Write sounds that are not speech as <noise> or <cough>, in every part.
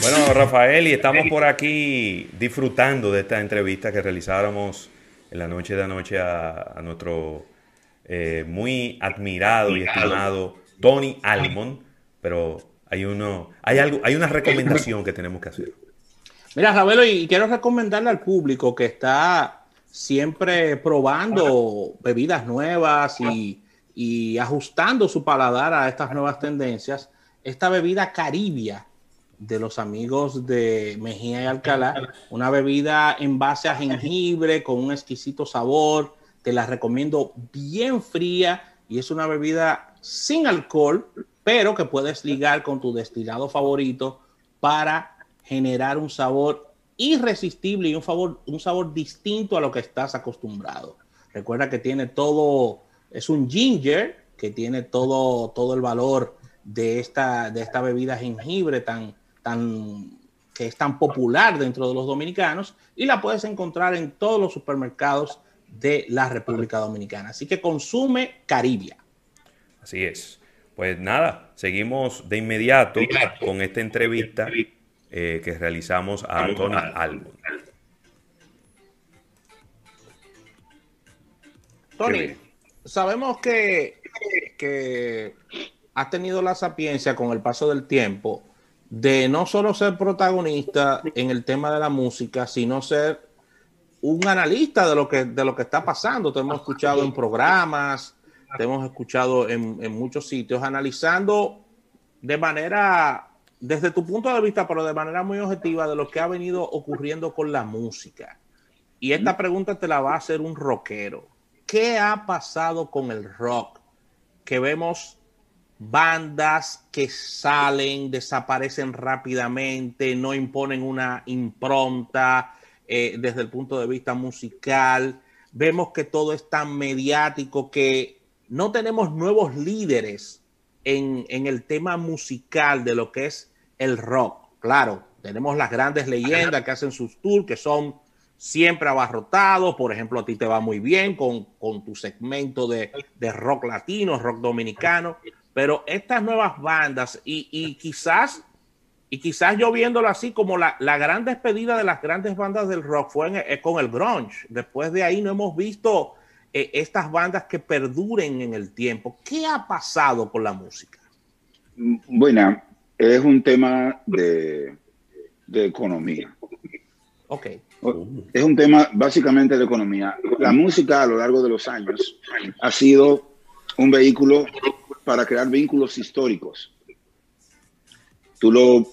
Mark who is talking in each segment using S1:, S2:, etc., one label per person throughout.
S1: Bueno, Rafael, y estamos por aquí disfrutando de esta entrevista que realizáramos en la noche de anoche a, nuestro eh, muy admirado y estimado Tony Almond, pero hay uno, hay algo, hay una recomendación que tenemos que hacer.
S2: Mira, Ravelo, y quiero recomendarle al público que está siempre probando bebidas nuevas y, y ajustando su paladar a estas nuevas tendencias, esta bebida caribia de los amigos de Mejía y Alcalá, una bebida en base a <laughs> jengibre con un exquisito sabor, te la recomiendo bien fría y es una bebida sin alcohol, pero que puedes ligar con tu destilado favorito para generar un sabor irresistible y un, favor, un sabor distinto a lo que estás acostumbrado. Recuerda que tiene todo, es un ginger que tiene todo, todo el valor de esta, de esta bebida jengibre tan, tan, que es tan popular dentro de los dominicanos y la puedes encontrar en todos los supermercados de la República Dominicana. Así que consume Caribia.
S1: Así es. Pues nada, seguimos de inmediato con esta entrevista eh, que realizamos a Tony Albon.
S2: Tony, sabemos que, que has tenido la sapiencia con el paso del tiempo de no solo ser protagonista en el tema de la música, sino ser un analista de lo que, de lo que está pasando. Te hemos escuchado en programas, te hemos escuchado en, en muchos sitios, analizando de manera, desde tu punto de vista, pero de manera muy objetiva, de lo que ha venido ocurriendo con la música. Y esta pregunta te la va a hacer un rockero. ¿Qué ha pasado con el rock? Que vemos bandas que salen, desaparecen rápidamente, no imponen una impronta eh, desde el punto de vista musical. Vemos que todo es tan mediático que no tenemos nuevos líderes en, en el tema musical de lo que es el rock. Claro, tenemos las grandes leyendas que hacen sus tours, que son siempre abarrotados. Por ejemplo, a ti te va muy bien con, con tu segmento de, de rock latino, rock dominicano pero estas nuevas bandas y, quizás y quizás yo viéndolo así como la, gran despedida de las grandes bandas del rock fue eh, con el grunge. Después de ahí no hemos visto eh, estas bandas que perduren en el tiempo. ¿Qué ha pasado con la música?
S3: Bueno, es un tema de, de economía.
S2: Ok.
S3: Es un tema básicamente de economía. La música a lo largo de los años ha sido un vehículo para crear vínculos históricos. Tú lo,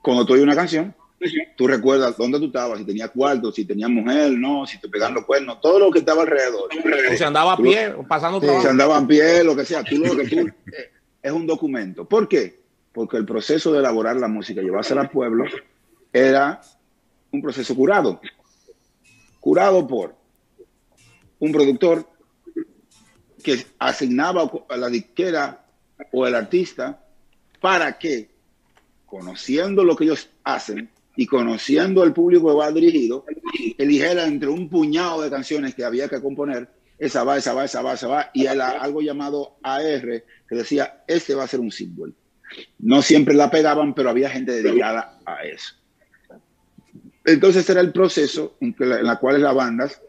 S3: cuando tú oyes una canción, tú recuerdas dónde tú estabas, si tenías cuarto, si tenías mujer, no, si te pegaban los cuernos, todo lo que estaba alrededor.
S2: O se andaba a pie, pasando
S3: trabajo. Se andaba a pie, lo que sea. Tú lo que tú, eh, es un documento. ¿Por qué? Porque el proceso de elaborar la música, llevársela al pueblo, era un proceso curado. Curado por un productor que asignaba a la disquera o el artista para que, conociendo lo que ellos hacen y conociendo el público que va dirigido, eligiera entre un puñado de canciones que había que componer, esa va, esa va, esa va, esa va, y algo llamado AR, que decía, este va a ser un símbolo. No siempre la pegaban, pero había gente dedicada a eso. Entonces era el proceso en, la, cual las bandas,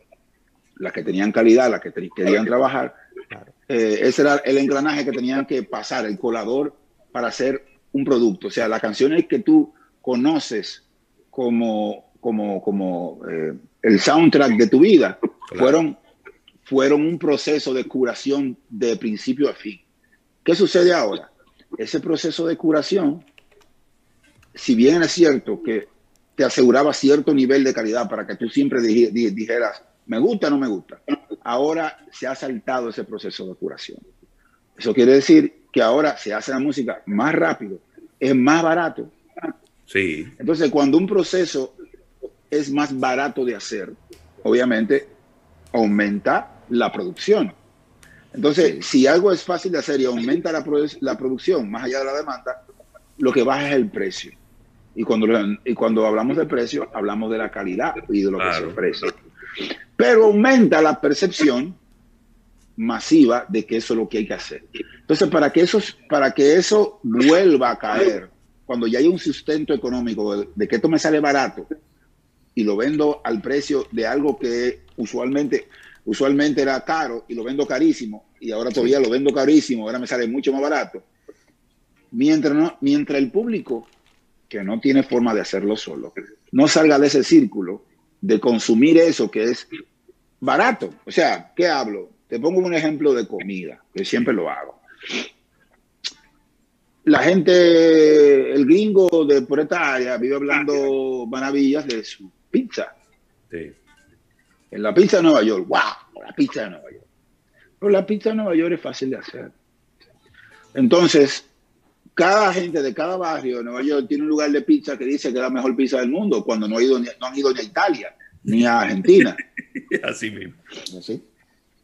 S3: las que tenían calidad, las que querían trabajar, eh, ese era el engranaje que tenían que pasar, el colador, para hacer un producto. O sea, las canciones que tú conoces como, como, como eh, el soundtrack de tu vida fueron, fueron un proceso de curación de principio a fin. ¿Qué sucede ahora? Ese proceso de curación, si bien es cierto que te aseguraba cierto nivel de calidad para que tú siempre dijeras, me gusta o no me gusta. Ahora se ha saltado ese proceso de curación. Eso quiere decir que ahora se hace la música más rápido, es más barato.
S1: Sí.
S3: Entonces, cuando un proceso es más barato de hacer, obviamente aumenta la producción. Entonces, si algo es fácil de hacer y aumenta la, la, producción más allá de la demanda, lo que baja es el precio. Y cuando, y cuando hablamos de precio, hablamos de la calidad y de lo que se ofrece pero aumenta la percepción masiva de que eso es lo que hay que hacer. Entonces, para que eso, para que eso vuelva a caer cuando ya hay un sustento económico de, que esto me sale barato y lo vendo al precio de algo que usualmente, usualmente era caro y lo vendo carísimo y ahora todavía lo vendo carísimo, ahora me sale mucho más barato. Mientras, mientras el público, que no tiene forma de hacerlo solo, no salga de ese círculo de consumir eso que es barato. O sea, ¿qué hablo? Te pongo un ejemplo de comida, que siempre lo hago la gente, el gringo de por esta área vive hablando maravillas de su pizza. Sí. En la pizza de Nueva York, wow, la pizza de Nueva York. Pero la pizza de Nueva York es fácil de hacer. Entonces, cada gente de cada barrio de Nueva York tiene un lugar de pizza que dice que es la mejor pizza del mundo, cuando no, ido, no han ido ni a Italia, ni a Argentina. <laughs>
S1: Así mismo.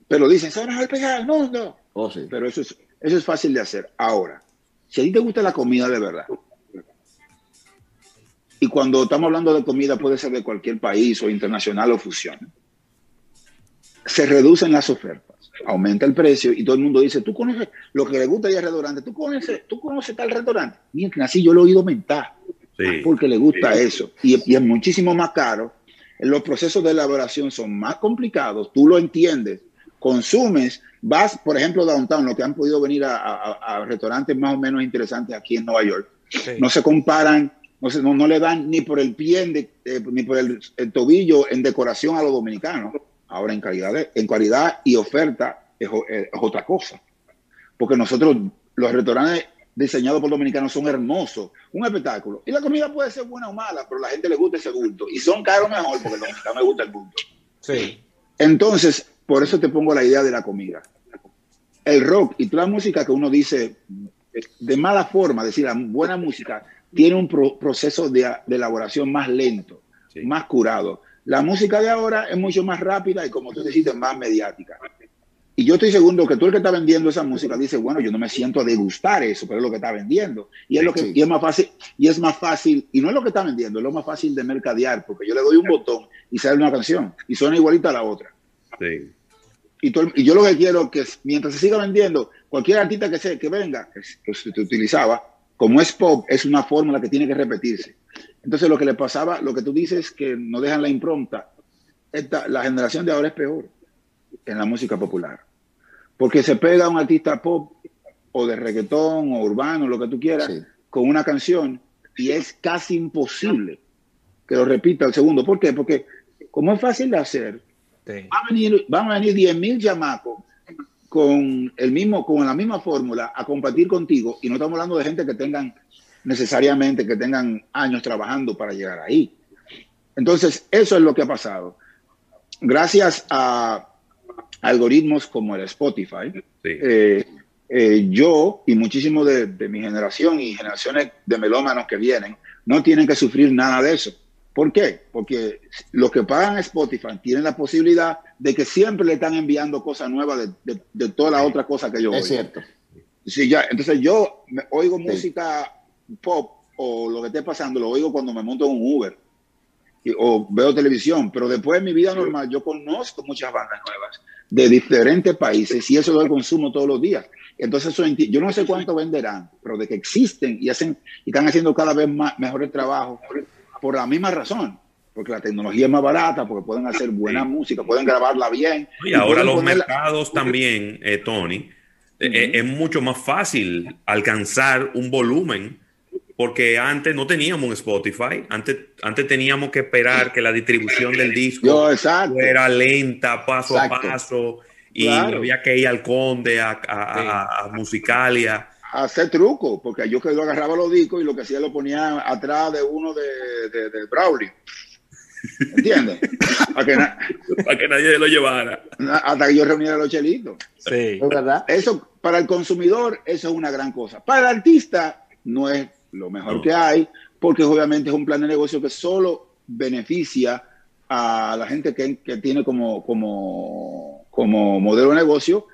S3: Pero dicen, es la mejor pizza del mundo. Oh, sí. Pero eso es, eso es fácil de hacer. Ahora, si a ti te gusta la comida de verdad, y cuando estamos hablando de comida puede ser de cualquier país o internacional o fusión, se reducen las ofertas, aumenta el precio y todo el mundo dice, tú conoces lo que le gusta al restaurante, tú conoces, tú conoces tal restaurante. Mientras así yo lo he oído aumentar, porque le gusta eso. Y, y es muchísimo más caro. Los procesos de elaboración son más complicados, tú lo entiendes, consumes Vas, por ejemplo, downtown, lo que han podido venir a, restaurantes más o menos interesantes aquí en Nueva York, no se comparan, no, se, no, le dan ni por el pie, eh, ni por el, tobillo en decoración a los dominicanos. Ahora en calidad, en calidad y oferta es, otra cosa. Porque nosotros, los restaurantes diseñados por dominicanos son hermosos, un espectáculo. Y la comida puede ser buena o mala, pero a la gente le gusta ese gusto. Y son caros mejor porque a los dominicanos les gusta el gusto. Sí. Entonces, por eso te pongo la idea de la comida. El rock y toda la música que uno dice de mala forma, decir, la buena música tiene un proceso de, elaboración más lento, más curado. La música de ahora es mucho más rápida y, como tú dijiste, más mediática. Y yo estoy seguro que tú el que está vendiendo esa música dice, bueno, yo no me siento a degustar eso, pero es lo que está vendiendo. Y es lo que y es más fácil, y es más fácil, y no es lo que está vendiendo, es lo más fácil de mercadear, porque yo le doy un botón y sale una canción y suena igualita a la otra. Sí. Y, yo lo que quiero que mientras se siga vendiendo, cualquier artista que, se, que venga, que, se utilizaba, como es pop, es una fórmula que tiene que repetirse. Entonces lo que le pasaba, lo que tú dices que no dejan la impronta, esta, la generación de ahora es peor en la música popular. Porque se pega un artista pop o de reggaetón o urbano, lo que tú quieras, con una canción y es casi imposible que lo repita el segundo. ¿Por qué? Porque como es fácil de hacer, Van a venir, van a venir 10.000 chamacos con, el mismo, con la misma fórmula a compartir contigo y no estamos hablando de gente que tengan necesariamente que tengan años trabajando para llegar ahí. Entonces, eso es lo que ha pasado. Gracias a algoritmos como el Spotify, eh, eh, yo y muchísimos de, de, mi generación y generaciones de melómanos que vienen no tienen que sufrir nada de eso. ¿Por qué? Porque los que pagan Spotify tienen la posibilidad de que siempre le están enviando cosas nuevas de, de, todas las otras cosas que yo
S2: Es cierto.
S3: Sí, ya, entonces yo oigo música pop o lo que esté pasando, lo oigo cuando me monto en un Uber o veo televisión, pero después en mi vida normal yo conozco muchas bandas nuevas de diferentes países y eso lo consumo todos los días. Entonces yo no sé cuánto venderán, pero de que existen y hacen y están haciendo cada vez más mejores trabajos por la misma razón, porque la tecnología es más barata, porque pueden hacer buena música, pueden grabarla bien.
S1: Y, ahora los mercados también, eh, Tony, eh, eh, es mucho más fácil alcanzar un volumen, porque antes no teníamos un Spotify, antes, antes teníamos que esperar que la distribución del disco fuera lenta, paso a paso, y había que ir al Conde, a, a Musicalia
S3: hacer truco, porque yo que lo agarraba los discos y lo que hacía lo ponía atrás de uno de, de, de ¿Entiendes? <laughs>
S1: Para que, nadie lo llevara.
S3: Hasta que yo reuniera los chelitos. Sí. ¿verdad? Eso, para el consumidor, eso es una gran cosa. Para el artista, no es lo mejor que hay, porque obviamente es un plan de negocio que solo beneficia a la gente que, que tiene como, como, como modelo de negocio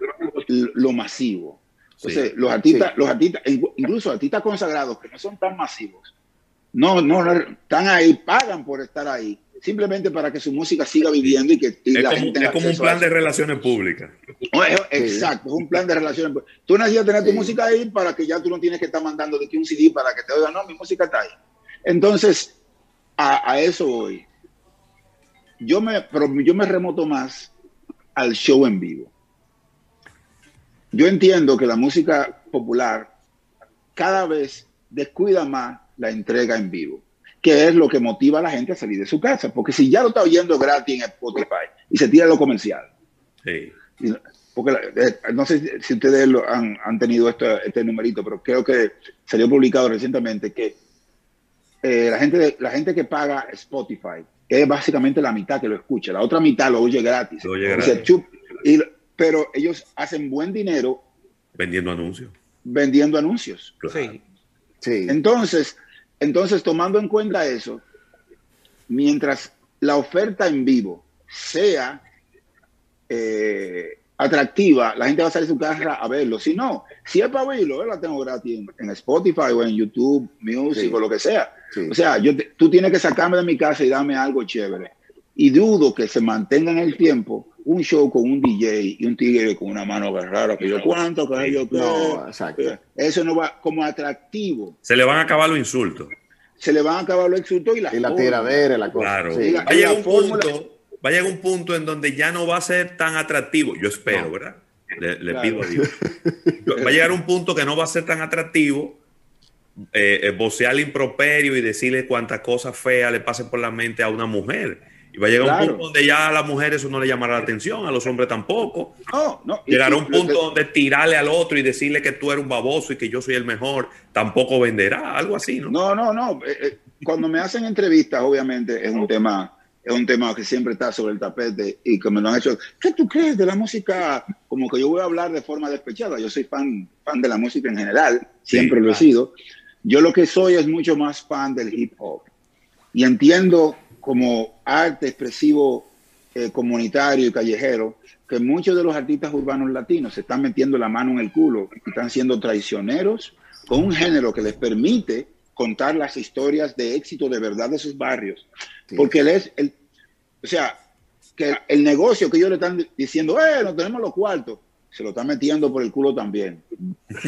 S3: lo masivo. Entonces, los artistas, los artistas, incluso artistas consagrados que no son tan masivos, no, no, están ahí, pagan por estar ahí simplemente para que su música siga viviendo y que
S1: es como, Es como un plan de relaciones públicas.
S3: Exacto, es un plan de relaciones públicas. Tú necesitas tener tu música ahí para que ya tú no tienes que estar mandando de que un CD para que te oigan, no, mi música está ahí. Entonces, a, a eso voy. Yo me, pero yo me remoto más al show en vivo. Yo entiendo que la música popular cada vez descuida más la entrega en vivo, que es lo que motiva a la gente a salir de su casa. Porque si ya lo está oyendo gratis en Spotify y se tira lo comercial. Sí. Porque eh, no sé si ustedes lo han, han, tenido este, este numerito, pero creo que salió publicado recientemente que eh, la, gente, la gente que paga Spotify es básicamente la mitad que lo escucha, la otra mitad lo oye gratis. Lo oye gratis. y, pero ellos hacen buen dinero
S1: vendiendo anuncios.
S3: Vendiendo anuncios. Sí. sí. Entonces, entonces, tomando en cuenta eso, mientras la oferta en vivo sea eh, atractiva, la gente va a salir de su casa a verlo. Si no, si es para verlo, la tengo gratis en, Spotify o en YouTube, Music o lo que sea. O sea, yo tú tienes que sacarme de mi casa y darme algo chévere. Y dudo que se mantenga en el tiempo un show con un DJ y un tigre con una mano agarrada, que yo cuánto, que yo No, exacto. Eso no va como atractivo.
S1: Se le van a acabar los insultos.
S3: Se le van a acabar los insultos y la,
S2: y la tiradera, la cosa.
S1: Claro. va, a llegar un punto, va a llegar un punto en donde ya no va a ser tan atractivo. Yo espero, ¿verdad? Le, pido a Dios. va a llegar un punto que no va a ser tan atractivo eh, eh vocear improperio y decirle cuántas cosas feas le pasen por la mente a una mujer. Y va a llegar un punto donde ya a las mujeres eso no le llamará la atención, a los hombres tampoco. No, no. Llegará un punto donde tirarle al otro y decirle que tú eres un baboso y que yo soy el mejor, tampoco venderá, algo así, ¿no?
S3: No, no, no. Eh, eh, cuando me hacen entrevistas, obviamente es un tema es un tema que siempre está sobre el tapete y que me lo han hecho. ¿Qué tú crees de la música? Como que yo voy a hablar de forma despechada. Yo soy fan, fan de la música en general, siempre lo he sido. Yo lo que soy es mucho más fan del hip hop. Y entiendo como arte expresivo eh, comunitario y callejero que muchos de los artistas urbanos latinos se están metiendo la mano en el culo y están siendo traicioneros con un género que les permite contar las historias de éxito de verdad de sus barrios. Porque él es el, o sea, que el negocio que ellos le están diciendo, eh, no tenemos los cuartos, se lo están metiendo por el culo también.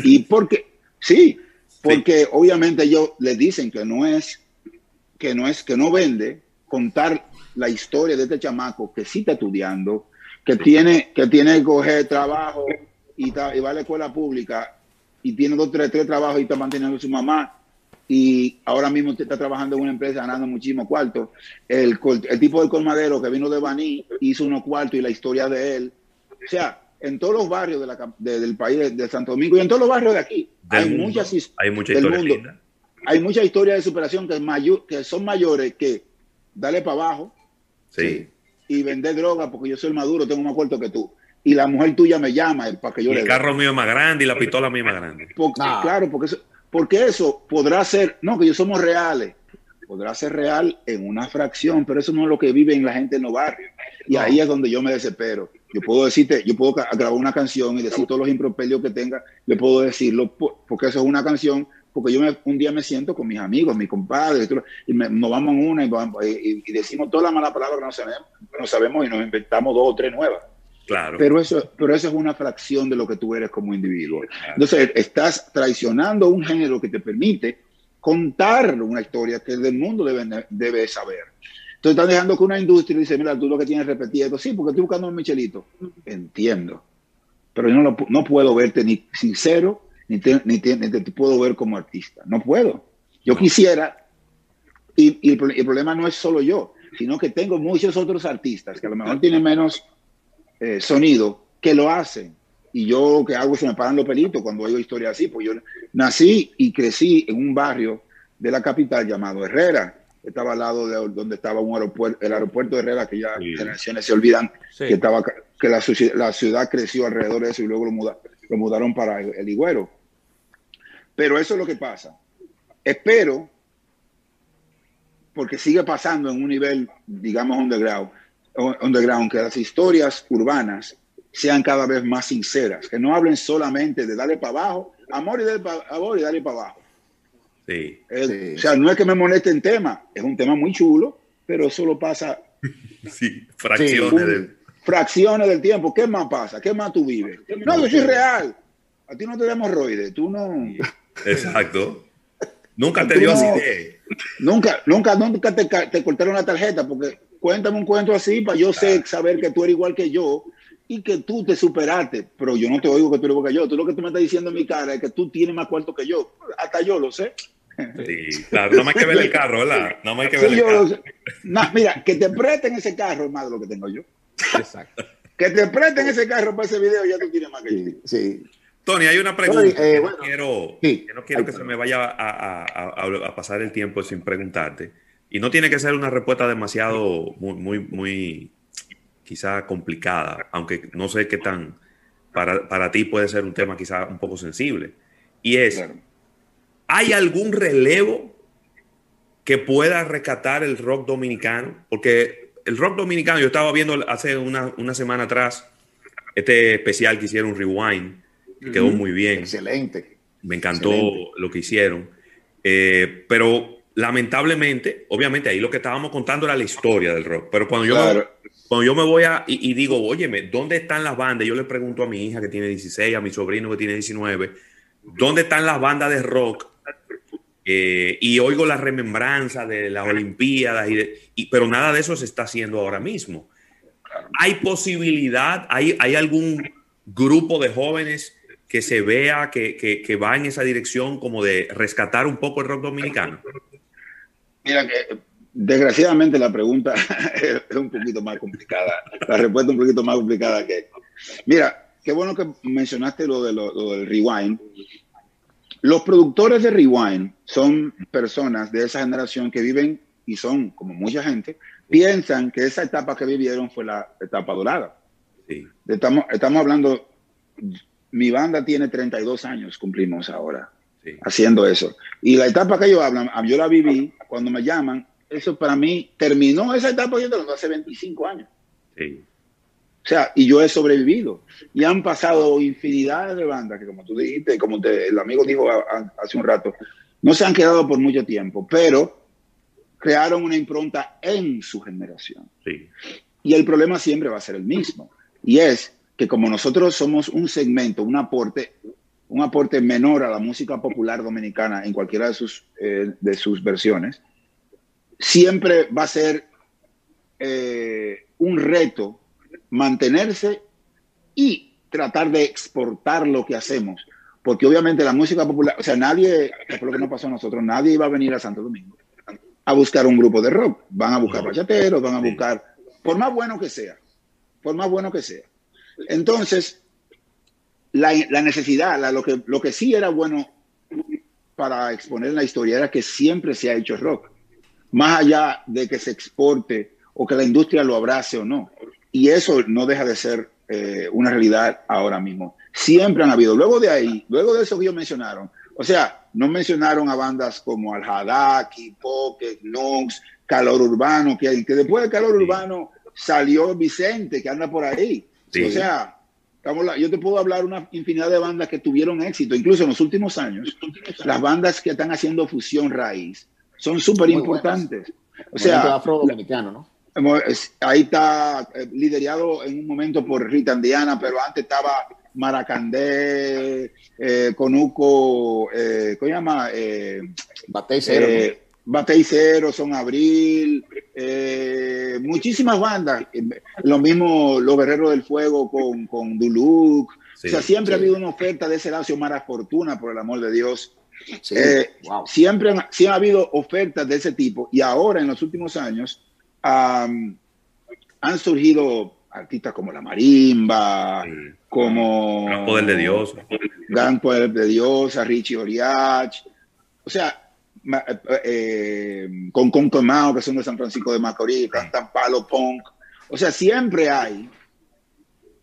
S3: Y porque, sí, porque obviamente ellos les dicen que no es, que no es, que no vende contar la historia de este chamaco que sí está estudiando, que tiene que, tiene que coger trabajo y, va a la escuela pública y tiene dos, tres, tres trabajos y está manteniendo a su mamá y ahora mismo está trabajando en una empresa ganando muchísimo cuarto. El, el tipo de colmadero que vino de Baní hizo unos cuartos y la historia de él. O sea, en todos los barrios de la, del país de, Santo Domingo y en todos los barrios de aquí hay, muchas,
S1: hay mucha historia
S3: Hay muchas historias de superación que, mayor, que son mayores que darle para abajo
S1: sí.
S3: y vender droga porque yo soy maduro, tengo más cuarto que tú. Y la mujer tuya me llama para que yo
S1: le. El carro mío es más grande y la pistola mía más grande.
S3: Claro, porque eso, porque eso podrá ser, no, que yo somos reales, podrá ser real en una fracción, pero eso no es lo que vive en la gente en los barrios. Y ahí es donde yo me desespero. Yo puedo decirte, yo puedo grabar una canción y decir todos los improperios que tenga, le puedo decirlo porque eso es una canción, porque yo un día me siento con mis amigos, mis compadres, y nos vamos en una y, decimos todas las malas palabras que no sabemos, no sabemos y nos inventamos dos o tres nuevas.
S1: Claro.
S3: Pero eso, pero eso es una fracción de lo que tú eres como individuo. Entonces, estás traicionando un género que te permite contar una historia que el mundo debe, debe saber. Entonces, están dejando que una industria dice, mira, tú lo que tienes repetido, sí, porque estoy buscando un Michelito. Entiendo. Pero yo no, no puedo verte ni sincero, ni te, ni, te, puedo ver como artista. No puedo. Yo quisiera, y, y el, el problema no es solo yo, sino que tengo muchos otros artistas que a lo mejor tienen menos eh, sonido que lo hacen. Y yo que hago se me paran los pelitos cuando oigo historias así, pues yo nací y crecí en un barrio de la capital llamado Herrera. Estaba al lado de donde estaba un aeropuerto, el aeropuerto de Herrera, que ya generaciones se olvidan, que, estaba, que la, la, ciudad creció alrededor de eso y luego lo, muda, lo mudaron para el, el Higüero. Pero eso es lo que pasa. Espero, porque sigue pasando en un nivel, digamos, underground, underground, que las historias urbanas sean cada vez más sinceras, que no hablen solamente de darle para abajo, amor y darle para amor y darle para abajo.
S1: Sí,
S3: O sea, no es que me moleste el tema, es un tema muy chulo, pero solo pasa <laughs>
S1: sí, fracciones,
S3: del... fracciones del tiempo. ¿Qué más pasa? ¿Qué más tú vives? No, yo soy real. A ti no te da hemorroides, tú no.
S1: Exacto. <laughs> Nunca te dio así
S3: Nunca, nunca, nunca te, te cortaron la tarjeta porque cuéntame un cuento así para yo sé, saber que tú eres igual que yo y que tú te superaste, pero yo no te oigo que tú eres igual que yo. Tú lo que tú me estás diciendo en mi cara es que tú tienes más cuarto que yo. Hasta yo lo sé.
S1: Sí, claro, no me hay que ver el carro, ¿verdad? No me hay que ver el carro.
S3: mira, que te presten ese carro es más de lo que tengo yo. Exacto. Que te presten ese carro para ese video ya tú tienes más que yo.
S1: Sí. Tony, hay una pregunta. Eh, quiero, que no quiero que se me vaya a, a, pasar el tiempo sin preguntarte. Y no tiene que ser una respuesta demasiado, muy, muy, muy quizá complicada, aunque no sé qué tan, para, para, ti puede ser un tema quizá un poco sensible. Y es, ¿hay algún relevo que pueda rescatar el rock dominicano? Porque el rock dominicano, yo estaba viendo hace una, una semana atrás este especial que hicieron Rewind, que quedó muy bien.
S3: Excelente.
S1: Me encantó lo que hicieron. Eh, pero lamentablemente, obviamente ahí lo que estábamos contando era la historia del rock. Pero cuando yo, me, cuando yo me voy a y, digo, óyeme, ¿dónde están las bandas? Yo le pregunto a mi hija que tiene 16, a mi sobrino que tiene 19, ¿dónde están las bandas de rock? Eh, y oigo la remembranza de las Olimpiadas, y, pero nada de eso se está haciendo ahora mismo. ¿Hay posibilidad, hay, hay algún grupo de jóvenes que se vea que, que, va en esa dirección como de rescatar un poco el rock dominicano?
S3: Mira, que desgraciadamente la pregunta <laughs> es un poquito más complicada. La respuesta es un poquito más complicada que... Mira, qué bueno que mencionaste lo, de lo, del rewind. Los productores de rewind son personas de esa generación que viven y son, como mucha gente, piensan que esa etapa que vivieron fue la etapa dorada. Sí. Estamos, estamos hablando mi banda tiene 32 años, cumplimos ahora, haciendo eso. Y la etapa que ellos hablan, yo la viví, cuando me llaman, eso para mí terminó esa etapa yo hace 25 años. Sí. O sea, y yo he sobrevivido. Y han pasado infinidad de bandas que, como tú dijiste, como el amigo dijo hace un rato, no se han quedado por mucho tiempo, pero crearon una impronta en su generación. Sí. Y el problema siempre va a ser el mismo. Y es que como nosotros somos un segmento, un aporte, un aporte menor a la música popular dominicana en cualquiera de sus, eh, de sus versiones, siempre va a ser eh, un reto mantenerse y tratar de exportar lo que hacemos. Porque obviamente la música popular, o sea, nadie, por lo que nos pasó a nosotros, nadie iba a venir a Santo Domingo a buscar un grupo de rock. Van a buscar bachateros, van a buscar, por más bueno que sea, por más bueno que sea. Entonces, la, necesidad, lo, que, lo que sí era bueno para exponer la historia era que siempre se ha hecho rock, más allá de que se exporte o que la industria lo abrace o no. Y eso no deja de ser eh, una realidad ahora mismo. Siempre han habido. Luego de ahí, luego de eso que ellos mencionaron, o sea, no mencionaron a bandas como Al Hadaki, Pocket, Nox, Calor Urbano, que, que después de Calor Urbano salió Vicente, que anda por ahí. O sea, yo te puedo hablar una infinidad de bandas que tuvieron éxito, incluso en los últimos años. Las bandas que están haciendo fusión raíz son súper importantes. O sea,
S2: afro-dominicano, ¿no?
S3: Ahí está eh, liderado en un momento por Rita Andiana, pero antes estaba Maracandé, eh, Conuco, eh, ¿cómo se llama? Eh,
S2: Cero.
S3: Batey Cero, Son Abril, eh, muchísimas bandas. Lo mismo Los Guerreros del Fuego con, con Duluc. o sea, siempre ha habido una oferta de ese lado, Mara Fortuna, por el amor de Dios. Eh, siempre, ha habido ofertas de ese tipo y ahora en los últimos años han surgido artistas como la marimba, como
S1: Gran Poder de Dios,
S3: Gran Poder de Dios, a Richie Oriach. O sea, eh, eh, con con Tomao, que son de San Francisco de Macorís, cantan palo punk. O sea, siempre hay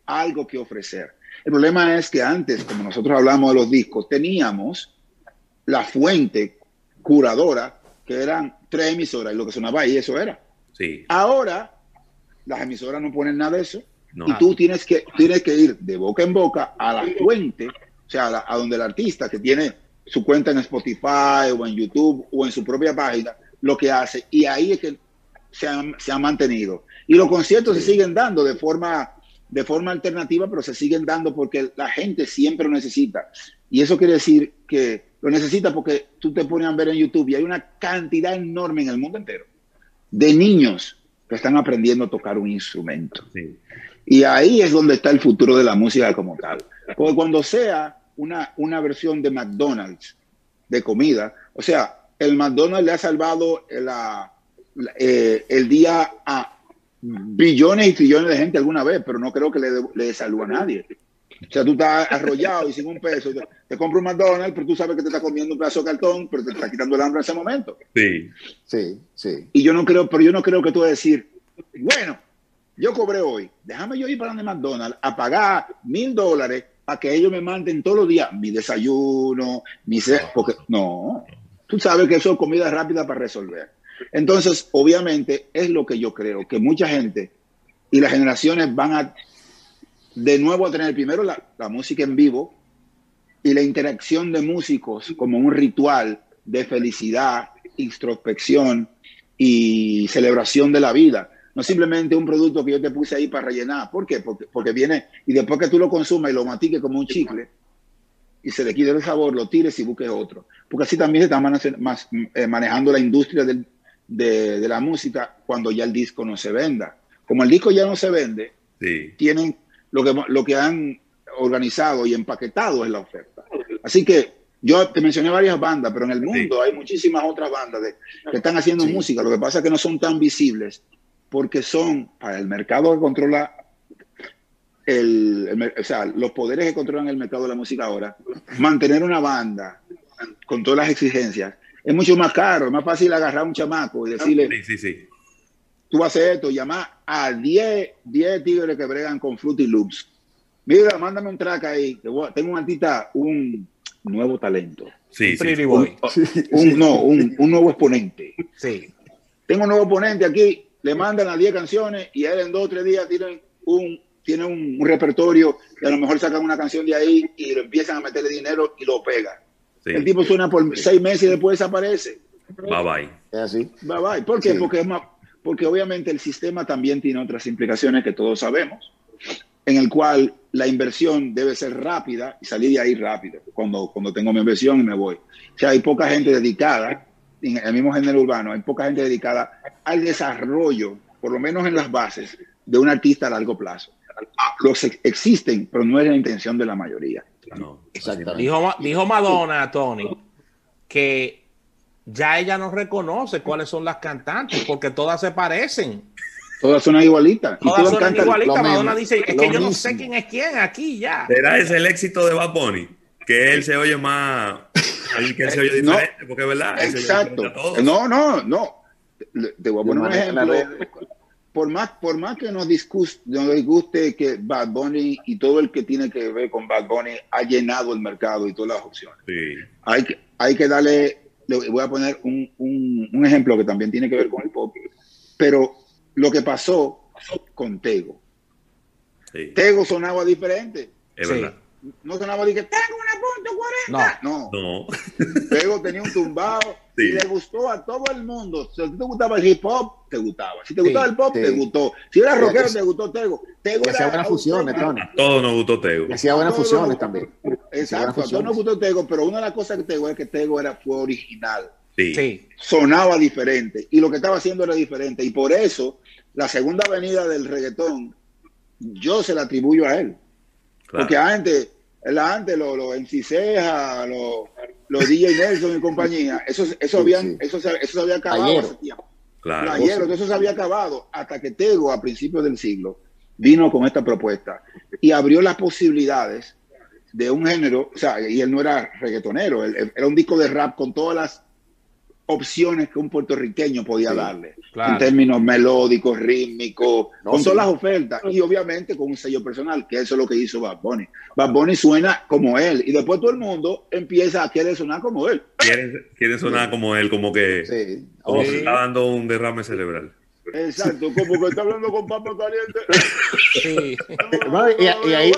S3: algo que ofrecer. El problema es que antes, como nosotros hablamos de los discos, teníamos la fuente curadora, que eran tres emisoras, y lo que sonaba ahí, eso era.
S1: Sí.
S3: Ahora, las emisoras no ponen nada de eso, y tú tienes que, tienes que ir de boca en boca a la fuente, o sea, a donde el artista que tiene su cuenta en Spotify o en YouTube o en su propia página, lo que hace. Y ahí es que se han, se han mantenido. Y los conciertos se siguen dando de forma, de forma alternativa, pero se siguen dando porque la gente siempre lo necesita. Y eso quiere decir que lo necesita porque tú te pones a ver en YouTube y hay una cantidad enorme en el mundo entero de niños que están aprendiendo a tocar un instrumento. Y ahí es donde está el futuro de la música como tal. Porque cuando sea una, una versión de McDonald's de comida, o sea, el McDonald's le ha salvado la, eh, el día a billones y trillones de gente alguna vez, pero no creo que le, le salve a nadie. O sea, tú estás arrollado y sin un peso, te, te compras un McDonald's, pero tú sabes que te está comiendo un pedazo de cartón, pero te está quitando el hambre en ese momento.
S1: Sí.
S3: Sí, sí. Y yo no creo, pero yo no creo que tú vas a decir, bueno, yo cobré hoy, déjame yo ir para donde McDonald's a pagar mil dólares para que ellos me manden todos los días mi desayuno, mi... Porque no, tú sabes que eso es comida rápida para resolver. Entonces, obviamente, es lo que yo creo, que mucha gente y las generaciones van a de nuevo a tener primero la, la, música en vivo y la interacción de músicos como un ritual de felicidad, introspección y celebración de la vida. No simplemente un producto que yo te puse ahí para rellenar. ¿Por qué? Porque, porque viene y después que tú lo consumas y lo matiques como un chicle y se le quite el sabor, lo tires y busques otro. Porque así también se está más, eh, manejando la industria del, de, de, la música cuando ya el disco no se venda. Como el disco ya no se vende, sí. tienen lo que, lo que han organizado y empaquetado es la oferta. Así que yo te mencioné varias bandas, pero en el mundo sí. hay muchísimas otras bandas de, que están haciendo sí. música. Lo que pasa es que no son tan visibles porque son para el mercado que controla el, el, o sea, los poderes que controlan el mercado de la música ahora, mantener una banda con todas las exigencias es mucho más caro, es más fácil agarrar a un chamaco y decirle,
S1: sí, sí, sí.
S3: tú haces esto, llamar a 10, 10 tigres que bregan con Fruity Loops. Mira, mándame un track ahí, tengo un artista, un nuevo talento.
S1: Sí,
S3: un sí. Boy. Un, un, no, un, un, nuevo exponente.
S2: Sí.
S3: Tengo un nuevo exponente aquí, le mandan las 10 canciones y él en dos o tres días tienen un, tiene un, un, repertorio y a lo mejor sacan una canción de ahí y lo empiezan a meterle dinero y lo pegan. Sí. El tipo suena por seis meses y después desaparece.
S1: Bye bye.
S3: Es así. Bye bye. ¿Por qué? Sí. Porque, es más, porque obviamente el sistema también tiene otras implicaciones que todos sabemos, en el cual la inversión debe ser rápida y salir de ahí rápido cuando, cuando tengo mi inversión y me voy. O sea, hay poca gente dedicada, en el mismo género urbano, hay poca gente dedicada al desarrollo, por lo menos en las bases, de un artista a largo plazo. Los existen, pero no es la intención de la mayoría.
S2: No, dijo, dijo Madonna, Tony, que ya ella no reconoce cuáles son las cantantes porque todas se parecen.
S3: Todas son igualitas.
S2: Todas, todas son igualitas. Madonna dice, es que yo mismo. no sé quién es quién aquí ya.
S1: ¿Será ese el éxito de Bad Bunny? Que él se oye más... que él se oye diferente, no, porque es verdad.
S3: Exacto. No, no, no. Te voy a poner un ejemplo. Por más, por más que nos disguste, nos disguste que Bad Bunny y todo el que tiene que ver con Bad Bunny ha llenado el mercado y todas las opciones.
S1: Sí.
S3: Hay, que, hay que darle le voy a poner un, un, un, ejemplo que también tiene que ver con el pop, pero lo que pasó con Tego. Sí. Tego sonaba diferente.
S1: Es verdad.
S3: Sí. No sonaba de que tengo una punto 40. No.
S1: no. <laughs>
S3: Tego tenía un tumbado sí. y le gustó a todo el mundo. Si te gustaba el hip hop, te gustaba. Si te gustaba el pop, te gustó. Si eras rockero, te gustó Tego. Tego
S4: y hacía buenas fusiones, Tony.
S1: A todos nos gustó Tego.
S4: Y hacía buenas fusiones también.
S3: Exacto, a todos nos gustó Tego, pero una de las cosas que Tego es que Tego era, fue original.
S1: Sí.
S2: sí.
S3: Sonaba diferente y lo que estaba haciendo era diferente. Y por eso, la segunda avenida del reggaetón, yo se la atribuyo a él. Claro. Porque antes, antes los lo Enciseja, los lo DJ Nelson y compañía, eso, eso, habían, sí. Eso, eso, se había acabado
S4: ayer.
S3: hace tiempo.
S1: Claro.
S3: Ayer, eso se había acabado hasta que Tego, a principios del siglo, vino con esta propuesta y abrió las posibilidades de un género, o sea, y él no era reggaetonero, él, era un disco de rap con todas las opciones que un puertorriqueño podía sí, darle, claro. en términos melódicos, rítmicos, no, con sí. todas las ofertas y obviamente con un sello personal, que eso es lo que hizo Bad Bunny. Bad Bunny suena como él y después todo el mundo empieza a querer sonar como él.
S1: Quiere, quiere sonar como él, como que como se está dando un derrame cerebral.
S3: Exacto, como que está hablando con papa caliente.
S4: Sí. <laughs> y, y ahí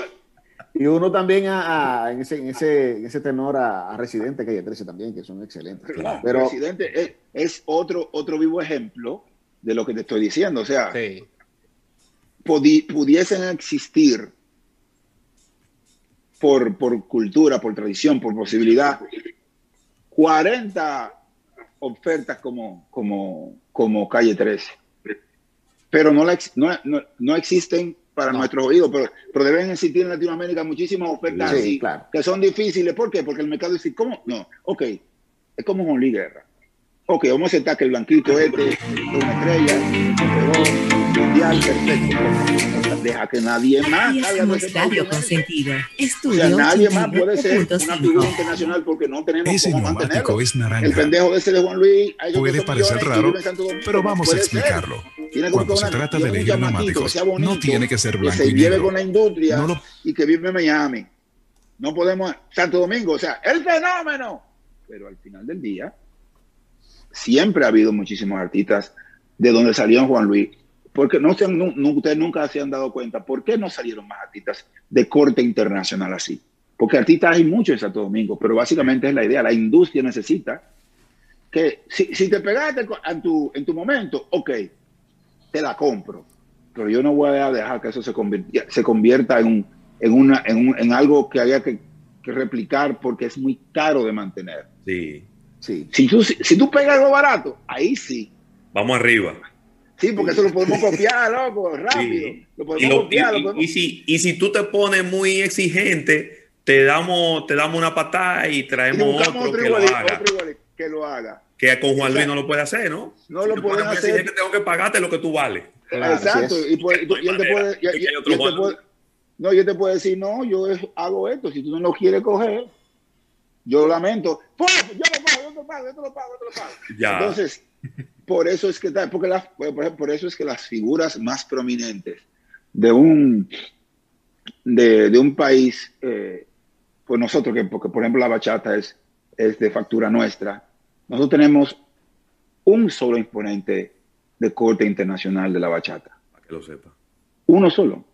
S4: y uno también a, a, en, ese, en, ese, en ese tenor a, a Residente, hay 13 también, que son excelentes.
S3: Claro, Pero, Residente es, es, otro, otro vivo ejemplo de lo que te estoy diciendo. O sea, pudiesen existir por, por cultura, por tradición, por posibilidad, 40 ofertas como, como, como Calle 13. Pero no, la, no, no, existen para nuestros oídos, pero, pero, deben existir en Latinoamérica muchísimas ofertas así, que son difíciles. ¿Por qué? Porque el mercado dice, ¿cómo? No, ok, es como Juan Luis Guerra. Ok, vamos a aceptar que el blanquito este es una estrella, mundial, perfecto. Deja que nadie más
S5: haga estadio consentido.
S3: Estudio o sea, nadie más puede ser una figura internacional porque no tenemos
S6: Ese cómo mantenerlo. Es naranja.
S3: El pendejo ese de Juan Luis.
S6: Puede parecer raro, pero vamos a explicarlo. Cuando se trata de elegir neumáticos, no tiene que ser blanco
S3: que se lleve con la industria y que vive en Miami. No podemos, Santo Domingo, o sea, el fenómeno. Pero al final del día, siempre ha habido muchísimos artistas de donde salió Juan Luis. Porque no se ustedes nunca se han dado cuenta por qué no salieron más artistas de corte internacional así. Porque artistas hay muchos en Santo Domingo, pero básicamente es la idea. La industria necesita que si, si te pegaste en tu, en tu momento, ok, te la compro. Pero yo no voy a dejar que eso se convierta, se convierta en, un, en, una, en, en algo que haya que, que replicar porque es muy caro de mantener.
S1: Sí.
S3: Sí. Si tú, si, tú pegas algo barato, ahí sí.
S1: Vamos arriba.
S3: Sí, porque eso lo podemos copiar, loco, rápido. Lo podemos y, copiar,
S1: y, si, y si tú te pones muy exigente, te damos, te damos una patada y traemos otro, que, lo haga.
S3: que lo haga.
S1: Que con Juan Luis no lo puede hacer, ¿no?
S3: No lo puede hacer.
S1: Exigente, tengo que pagarte lo que tú vales.
S3: Exacto. Y, pues, y, él te puede, y, él te puede, no, yo te puedo decir, no, yo hago esto. Si tú no lo quieres coger, yo lamento. Pues, yo lo pago, yo te lo pago, yo te lo pago, yo te lo pago. Entonces, por eso es que porque las, por eso es que las figuras más prominentes de un de, de un país, eh, pues nosotros que porque por ejemplo la bachata es, es de factura nuestra, nosotros tenemos un solo imponente de corte internacional de la bachata.
S1: Para que lo sepa.
S3: Uno solo.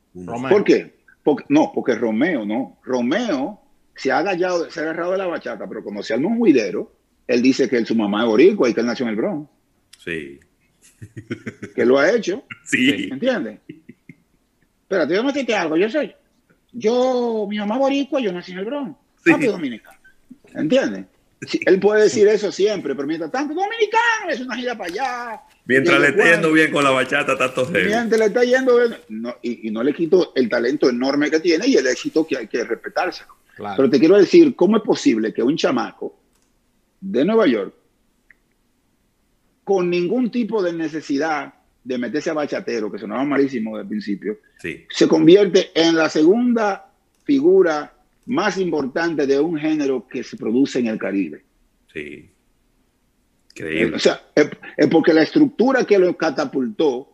S3: ¿Por qué? Porque, no, porque Romeo, no. Romeo se ha, agarrado, se ha agarrado de la bachata, pero como se arma un juidero, él dice que él, su mamá es boricua y que él nació en el Bronx.
S1: Sí.
S3: Que lo ha hecho. <laughs>
S1: Sí.
S3: ¿Entiendes? Espérate, yo me algo. Yo soy, yo, mi mamá es boricua, yo nací en el Bronx. Sí. dominicano. ¿Entiendes? Él puede decir eso siempre, pero mientras tanto, dominicano, es una gira para allá.
S1: Mientras le está yendo bien con la bachata, tanto
S3: Mientras le está yendo bien, y, y, no le quito el talento enorme que tiene y el éxito que hay que respetárselo. Pero te quiero decir, ¿cómo es posible que un chamaco de Nueva York, con ningún tipo de necesidad de meterse a bachatero, que sonaba malísimo desde el principio, se convierte en la segunda figura más importante de un género que se produce en el Caribe?
S1: Sí.
S3: Increíble. O sea, es, porque la estructura que lo catapultó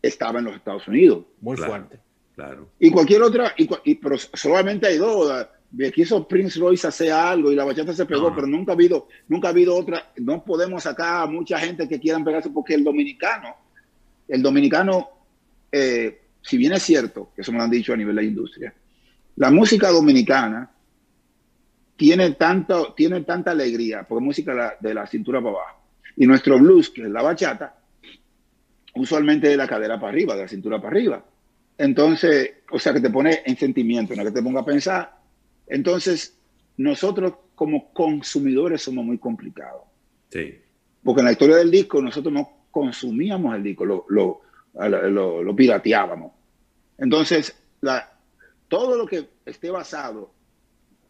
S3: estaba en los Estados Unidos.
S2: Muy fuerte.
S1: Claro.
S3: Y cualquier otra, y, pero solamente hay dos quiso Prince Royce hacer algo y la bachata se pegó, pero nunca ha habido, nunca ha habido otra, no podemos sacar a mucha gente que quieran pegarse porque el dominicano, el dominicano, eh, si bien es cierto, que eso me lo han dicho a nivel de la industria, la música dominicana tiene, tanto, tiene tanta alegría, porque música de la cintura para abajo, y nuestro blues, que es la bachata, usualmente de la cadera para arriba, de la cintura para arriba. Entonces, o sea, que te pone en sentimiento, no que te ponga a pensar entonces, nosotros como consumidores somos muy complicados.
S1: Sí.
S3: Porque en la historia del disco nosotros no consumíamos el disco, lo, lo, pirateábamos. Entonces, todo lo que esté basado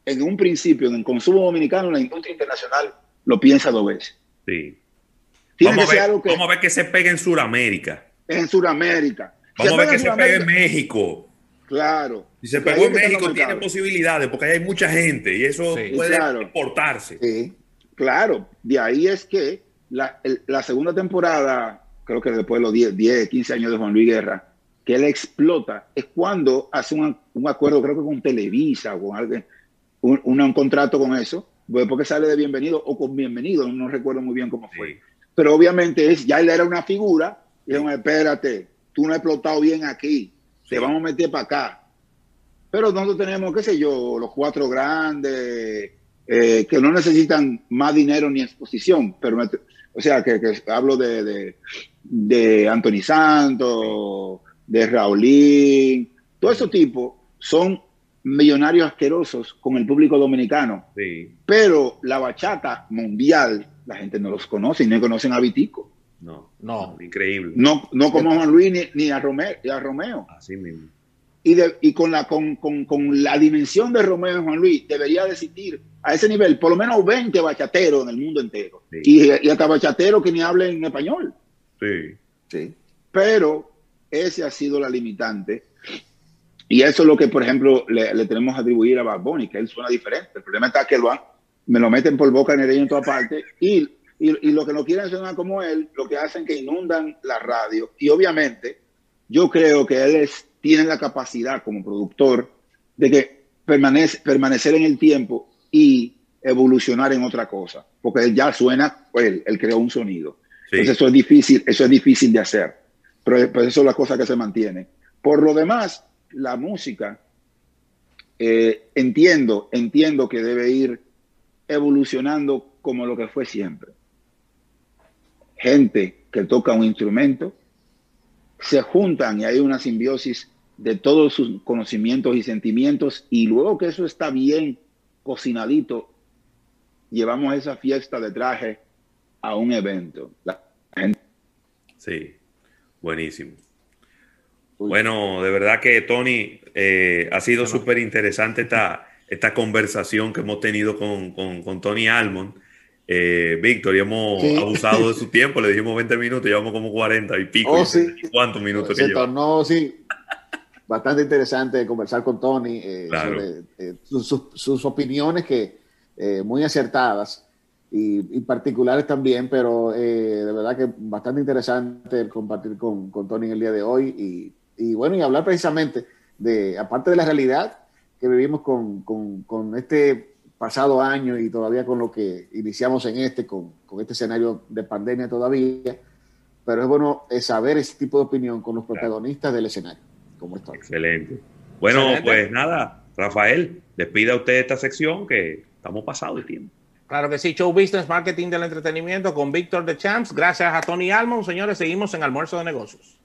S3: en un principio en el consumo dominicano, la industria internacional lo piensa dos veces.
S1: Sí. Vamos, a ver, vamos a ver que se pega en Sudamérica.
S3: En Sudamérica.
S1: Vamos a ver que se pega en México.
S3: Claro.
S1: Si se pegó en México, tiene posibilidades, porque hay mucha gente y eso puede importarse.
S3: Sí, claro. De ahí es que la, segunda temporada, creo que después de los 10, 10, 15 años de Juan Luis Guerra, que él explota, es cuando hace un, acuerdo, creo que con Televisa o con alguien, un, contrato con eso, después que sale de Bienvenido o con Bienvenido, no, recuerdo muy bien cómo fue. Pero obviamente es, ya él era una figura, y dijeron, espérate, tú no has explotado bien aquí, te vamos a meter para acá. Pero nosotros tenemos, qué sé yo, los cuatro grandes, eh, que no necesitan más dinero ni exposición. Pero o sea, que, hablo de, de Anthony Santos, de Raulín, todos esos tipos son millonarios asquerosos con el público dominicano. Pero la bachata mundial, la gente no los conoce y no conocen a Vitico.
S1: No, no, increíble.
S3: No, no como a Juan Luis ni, a, Romeo, a Romeo.
S1: Así mismo.
S3: Y, y con, la, con, con, con, la dimensión de Romeo y Juan Luis, debería existir a ese nivel por lo menos 20 bachateros en el mundo entero. Y, y, hasta bachateros que ni hablen español.
S1: Sí.
S3: Sí. Pero ese ha sido la limitante. Y eso es lo que, por ejemplo, le, le tenemos a atribuir a Bad Bunny, que él suena diferente. El problema está que lo me lo meten por boca en el en toda parte y y, y lo que no quieren sonar como él, lo que hacen que inundan la radio. Y obviamente, yo creo que él es, tiene la capacidad como productor de que permanece, permanecer en el tiempo y evolucionar en otra cosa, porque él ya suena, pues él, creó un sonido. Entonces eso es difícil, eso es difícil de hacer, pero, pero, eso es la cosa que se mantiene. Por lo demás, la música, eh, entiendo, entiendo que debe ir evolucionando como lo que fue siempre gente que toca un instrumento, se juntan y hay una simbiosis de todos sus conocimientos y sentimientos y luego que eso está bien cocinadito, llevamos esa fiesta de traje a un evento.
S1: Sí, buenísimo. Bueno, de verdad que Tony, eh, ha sido súper interesante esta, esta conversación que hemos tenido con, con, con Tony Almond. Eh, Víctor, y hemos abusado de su <laughs> tiempo, le dijimos 20 minutos, llevamos como 40 y pico.
S4: Oh, sí.
S1: ¿Cuántos minutos
S4: Se tornó, sí, bastante interesante conversar con Tony eh, sobre eh, sus, opiniones que muy acertadas y, particulares también, pero de verdad que bastante interesante compartir con, con, Tony el día de hoy y, y, bueno, y hablar precisamente de, aparte de la realidad que vivimos con, con, con este pasado año y todavía con lo que iniciamos en este, con, con este escenario de pandemia todavía, pero es bueno saber ese tipo de opinión con los protagonistas del escenario. Como está.
S1: Excelente. Bueno, pues nada, Rafael, despida usted esta sección que estamos pasados de tiempo.
S2: Claro que sí, Show Business Marketing del Entretenimiento con Víctor de Champs. Gracias a Tony Almond, señores, seguimos en Almuerzo de Negocios.